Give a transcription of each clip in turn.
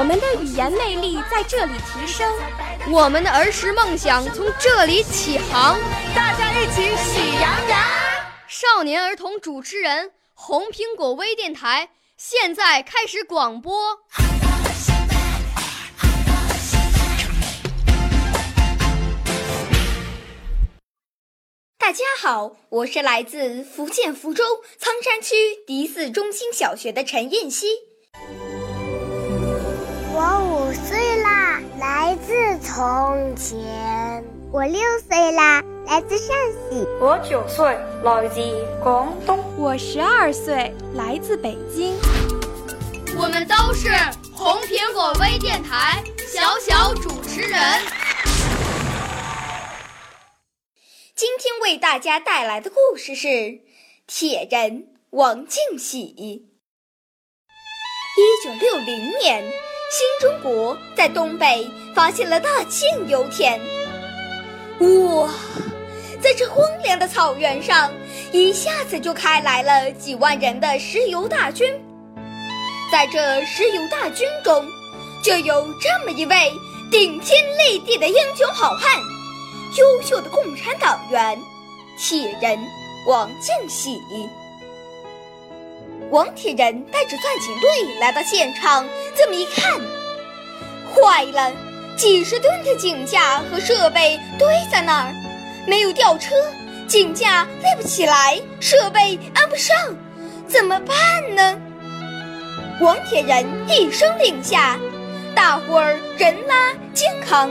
我们的语言魅力在这里提升，我们的儿时梦想从这里起航。大家一起喜羊羊。少年儿童主持人，红苹果微电台现在开始广播。大家好，我是来自福建福州仓山区第四中心小学的陈燕希。从前。我六岁啦，来自陕西。我九岁，来自广东。我十二岁，来自北京。我们都是红苹果微电台小小主持人。今天为大家带来的故事是《铁人王进喜》。一九六零年，新中国在东北发现了大庆油田。哇，在这荒凉的草原上，一下子就开来了几万人的石油大军。在这石油大军中，就有这么一位顶天立地的英雄好汉。优秀的共产党员，铁人王进喜。王铁人带着钻井队来到现场，这么一看，坏了，几十吨的井架和设备堆在那儿，没有吊车，井架立不起来，设备安不上，怎么办呢？王铁人一声令下，大伙儿人拉肩扛，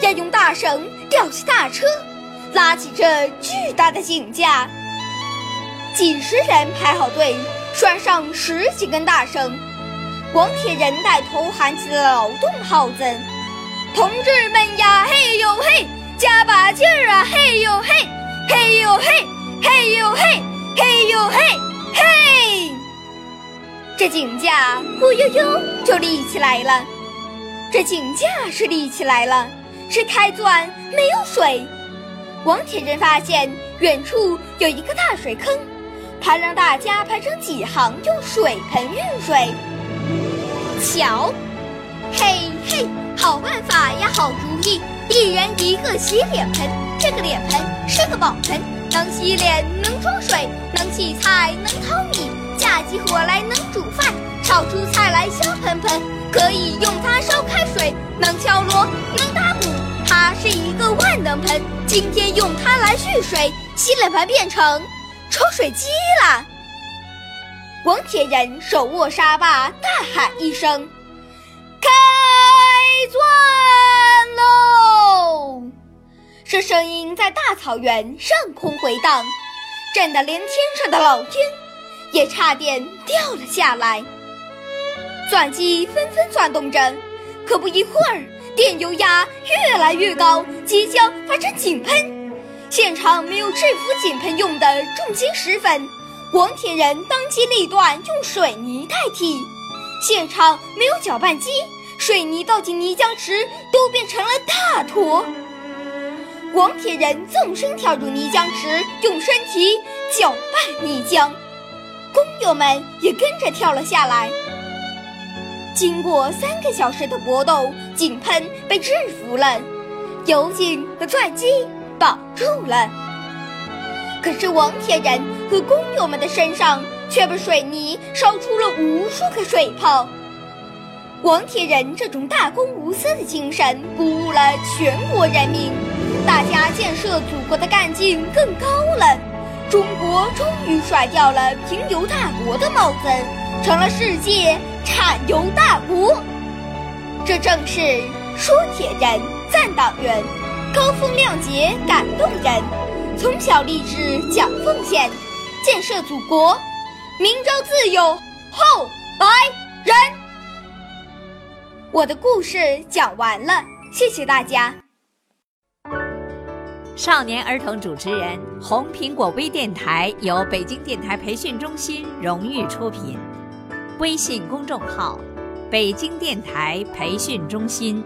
要用大绳。吊起大车，拉起这巨大的井架。几十人排好队，拴上十几根大绳。王铁人带头喊起了劳动号子：“同志们呀，嘿呦嘿，加把劲儿啊，嘿呦嘿，嘿呦嘿，嘿呦嘿，嘿呦嘿，嘿！”这井架咕悠悠就立起来了。这井架是立起来了。是开钻没有水，王铁人发现远处有一个大水坑，他让大家排成几行，用水盆运水。瞧，嘿嘿，好办法呀，好主意！一人一个洗脸盆，这个脸盆是个宝盆，能洗脸，能装水，能洗菜，能淘米，架起火来能煮饭，炒出菜来香喷喷，可以用它烧开水，能敲锣，能打鼓。它是一个万能盆，今天用它来蓄水，洗脸盆变成抽水机了。王铁人手握沙把，大喊一声：“开钻喽！”这声音在大草原上空回荡，震得连天上的老君也差点掉了下来。钻机纷纷转动着，可不一会儿。电油压越来越高，即将发生井喷。现场没有制服井喷用的重金石粉，王铁人当机立断用水泥代替。现场没有搅拌机，水泥倒进泥浆池都变成了大坨。王铁人纵身跳入泥浆池，用身体搅拌泥浆，工友们也跟着跳了下来。经过三个小时的搏斗，井喷被制服了，油井和钻机保住了。可是王铁人和工友们的身上却被水泥烧出了无数个水泡。王铁人这种大公无私的精神鼓舞了全国人民，大家建设祖国的干劲更高了。中国终于甩掉了平油大国的帽子，成了世界。产油大国，这正是说铁人、赞党员，高风亮节、感动人。从小立志讲奉献，建设祖国，明朝自有后来人。我的故事讲完了，谢谢大家。少年儿童主持人，红苹果微电台由北京电台培训中心荣誉出品，微信公众号：北京电台培训中心。